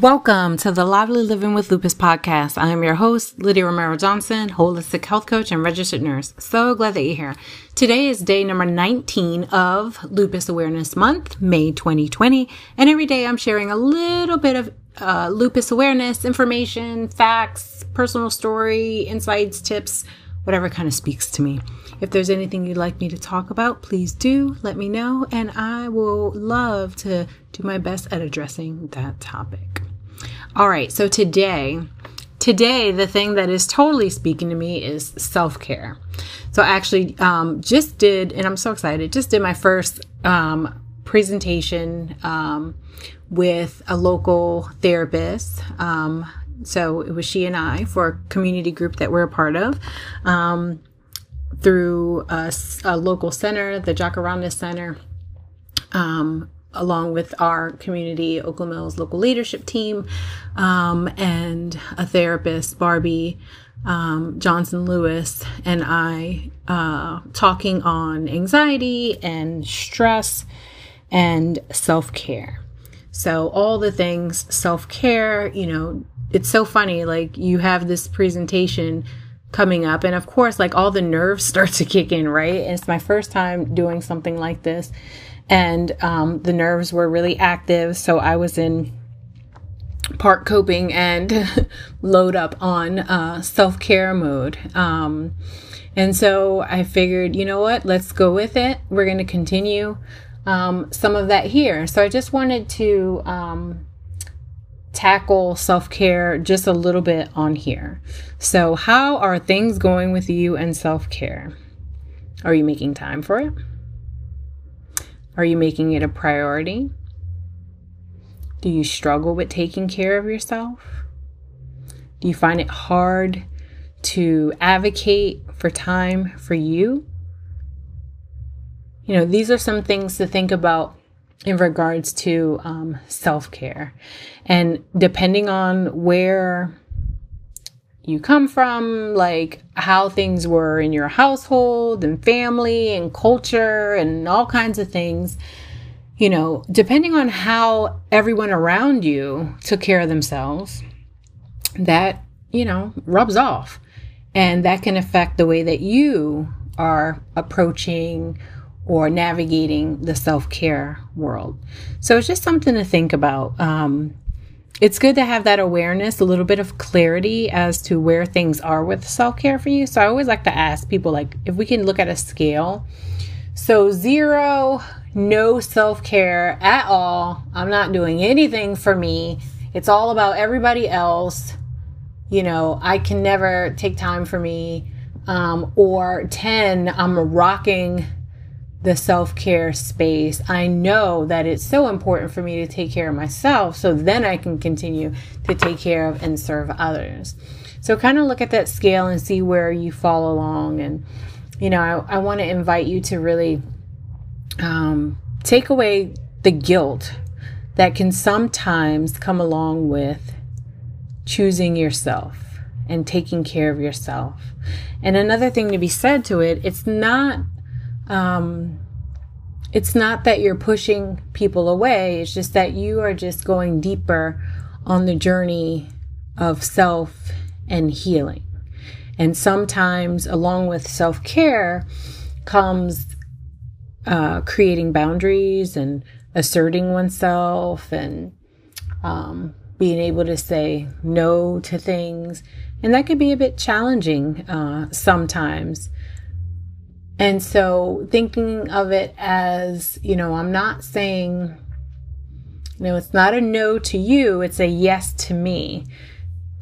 Welcome to the Lively Living with Lupus podcast. I am your host, Lydia Romero Johnson, holistic health coach and registered nurse. So glad that you're here. Today is day number 19 of Lupus Awareness Month, May 2020. And every day I'm sharing a little bit of uh, lupus awareness, information, facts, personal story, insights, tips, whatever kind of speaks to me. If there's anything you'd like me to talk about, please do let me know, and I will love to do my best at addressing that topic. All right, so today, today the thing that is totally speaking to me is self care. So I actually um, just did, and I'm so excited, just did my first um, presentation um, with a local therapist. Um, so it was she and I for a community group that we're a part of um, through a, a, local center, the Jacaranda Center. Um, along with our community Oakland Mills local leadership team um, and a therapist, Barbie um, Johnson Lewis, and I uh, talking on anxiety and stress and self care. So, all the things self care, you know, it's so funny. Like, you have this presentation coming up, and of course, like all the nerves start to kick in, right? And it's my first time doing something like this and um, the nerves were really active. So I was in part coping and load up on uh, self care mode. Um, and so I figured, you know what, let's go with it. We're going to continue um, some of that here. So I just wanted to um, tackle self care just a little bit on here. So, how are things going with you and self care? Are you making time for it? Are you making it a priority? Do you struggle with taking care of yourself? Do you find it hard to advocate for time for you? You know, these are some things to think about in regards to um, self care. And depending on where you come from, like how things were in your household and family and culture and all kinds of things. You know, depending on how everyone around you took care of themselves, that, you know, rubs off. And that can affect the way that you are approaching or navigating the self care world. So it's just something to think about. Um, it's good to have that awareness, a little bit of clarity as to where things are with self care for you. So I always like to ask people, like, if we can look at a scale. So, zero, no self care at all. I'm not doing anything for me. It's all about everybody else. You know, I can never take time for me. Um, or 10, I'm rocking the self care space, I know that it's so important for me to take care of myself so then I can continue to take care of and serve others. So, kind of look at that scale and see where you fall along. And, you know, I, I want to invite you to really um, take away the guilt that can sometimes come along with choosing yourself and taking care of yourself. And another thing to be said to it, it's not um, it's not that you're pushing people away, it's just that you are just going deeper on the journey of self and healing. And sometimes, along with self care, comes uh, creating boundaries and asserting oneself and um, being able to say no to things. And that could be a bit challenging uh, sometimes. And so thinking of it as, you know, I'm not saying, you know, it's not a no to you, it's a yes to me.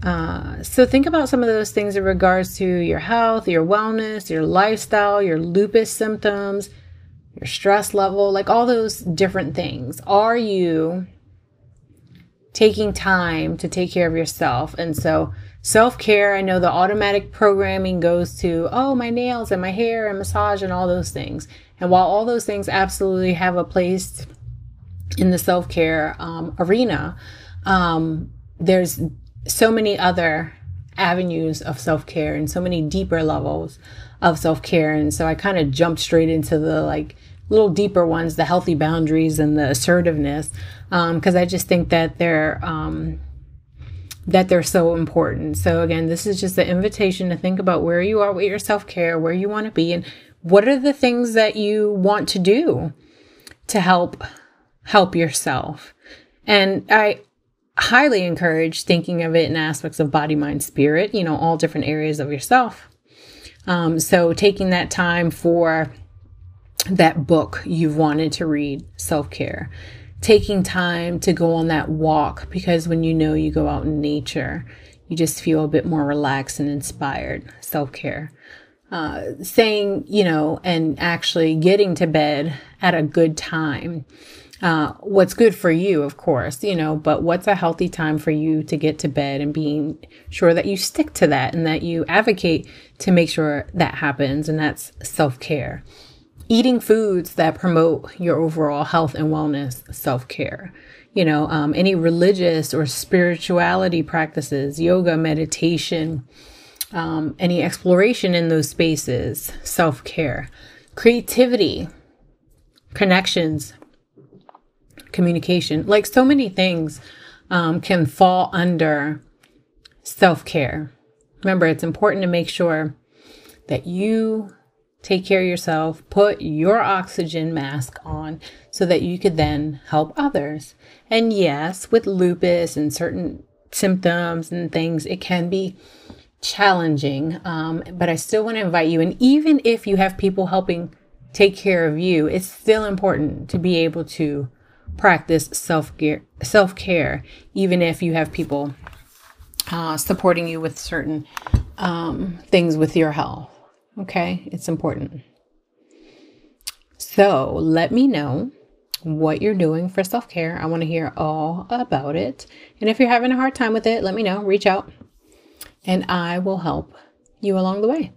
Uh, so think about some of those things in regards to your health, your wellness, your lifestyle, your lupus symptoms, your stress level, like all those different things. Are you taking time to take care of yourself? And so Self care, I know the automatic programming goes to, oh, my nails and my hair and massage and all those things. And while all those things absolutely have a place in the self care um, arena, um, there's so many other avenues of self care and so many deeper levels of self care. And so I kind of jumped straight into the like little deeper ones, the healthy boundaries and the assertiveness, because um, I just think that they're um, that they're so important. So again, this is just an invitation to think about where you are with your self-care, where you want to be and what are the things that you want to do to help help yourself. And I highly encourage thinking of it in aspects of body, mind, spirit, you know, all different areas of yourself. Um, so taking that time for that book you've wanted to read, self care, taking time to go on that walk because when you know you go out in nature, you just feel a bit more relaxed and inspired, self care. Uh, saying, you know, and actually getting to bed at a good time. Uh, what's good for you, of course, you know, but what's a healthy time for you to get to bed and being sure that you stick to that and that you advocate to make sure that happens. And that's self care. Eating foods that promote your overall health and wellness, self care. You know, um, any religious or spirituality practices, yoga, meditation, um, any exploration in those spaces, self care, creativity, connections, communication, like so many things um, can fall under self care. Remember, it's important to make sure that you take care of yourself, put your oxygen mask on so that you could then help others. And yes, with lupus and certain symptoms and things, it can be challenging. Um, but I still want to invite you. And even if you have people helping take care of you, it's still important to be able to practice self care, self care, even if you have people uh, supporting you with certain um, things with your health. Okay, it's important. So let me know what you're doing for self care. I want to hear all about it. And if you're having a hard time with it, let me know. Reach out and I will help you along the way.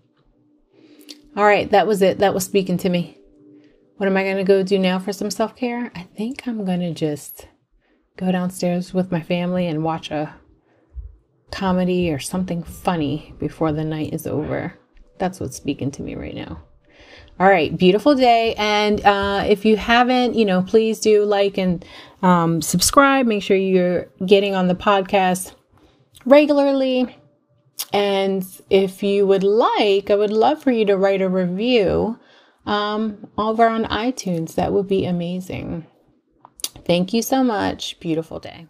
All right, that was it. That was speaking to me. What am I going to go do now for some self care? I think I'm going to just go downstairs with my family and watch a comedy or something funny before the night is over. That's what's speaking to me right now. All right, beautiful day. And uh, if you haven't, you know, please do like and um, subscribe. Make sure you're getting on the podcast regularly. And if you would like, I would love for you to write a review um, over on iTunes. That would be amazing. Thank you so much. Beautiful day.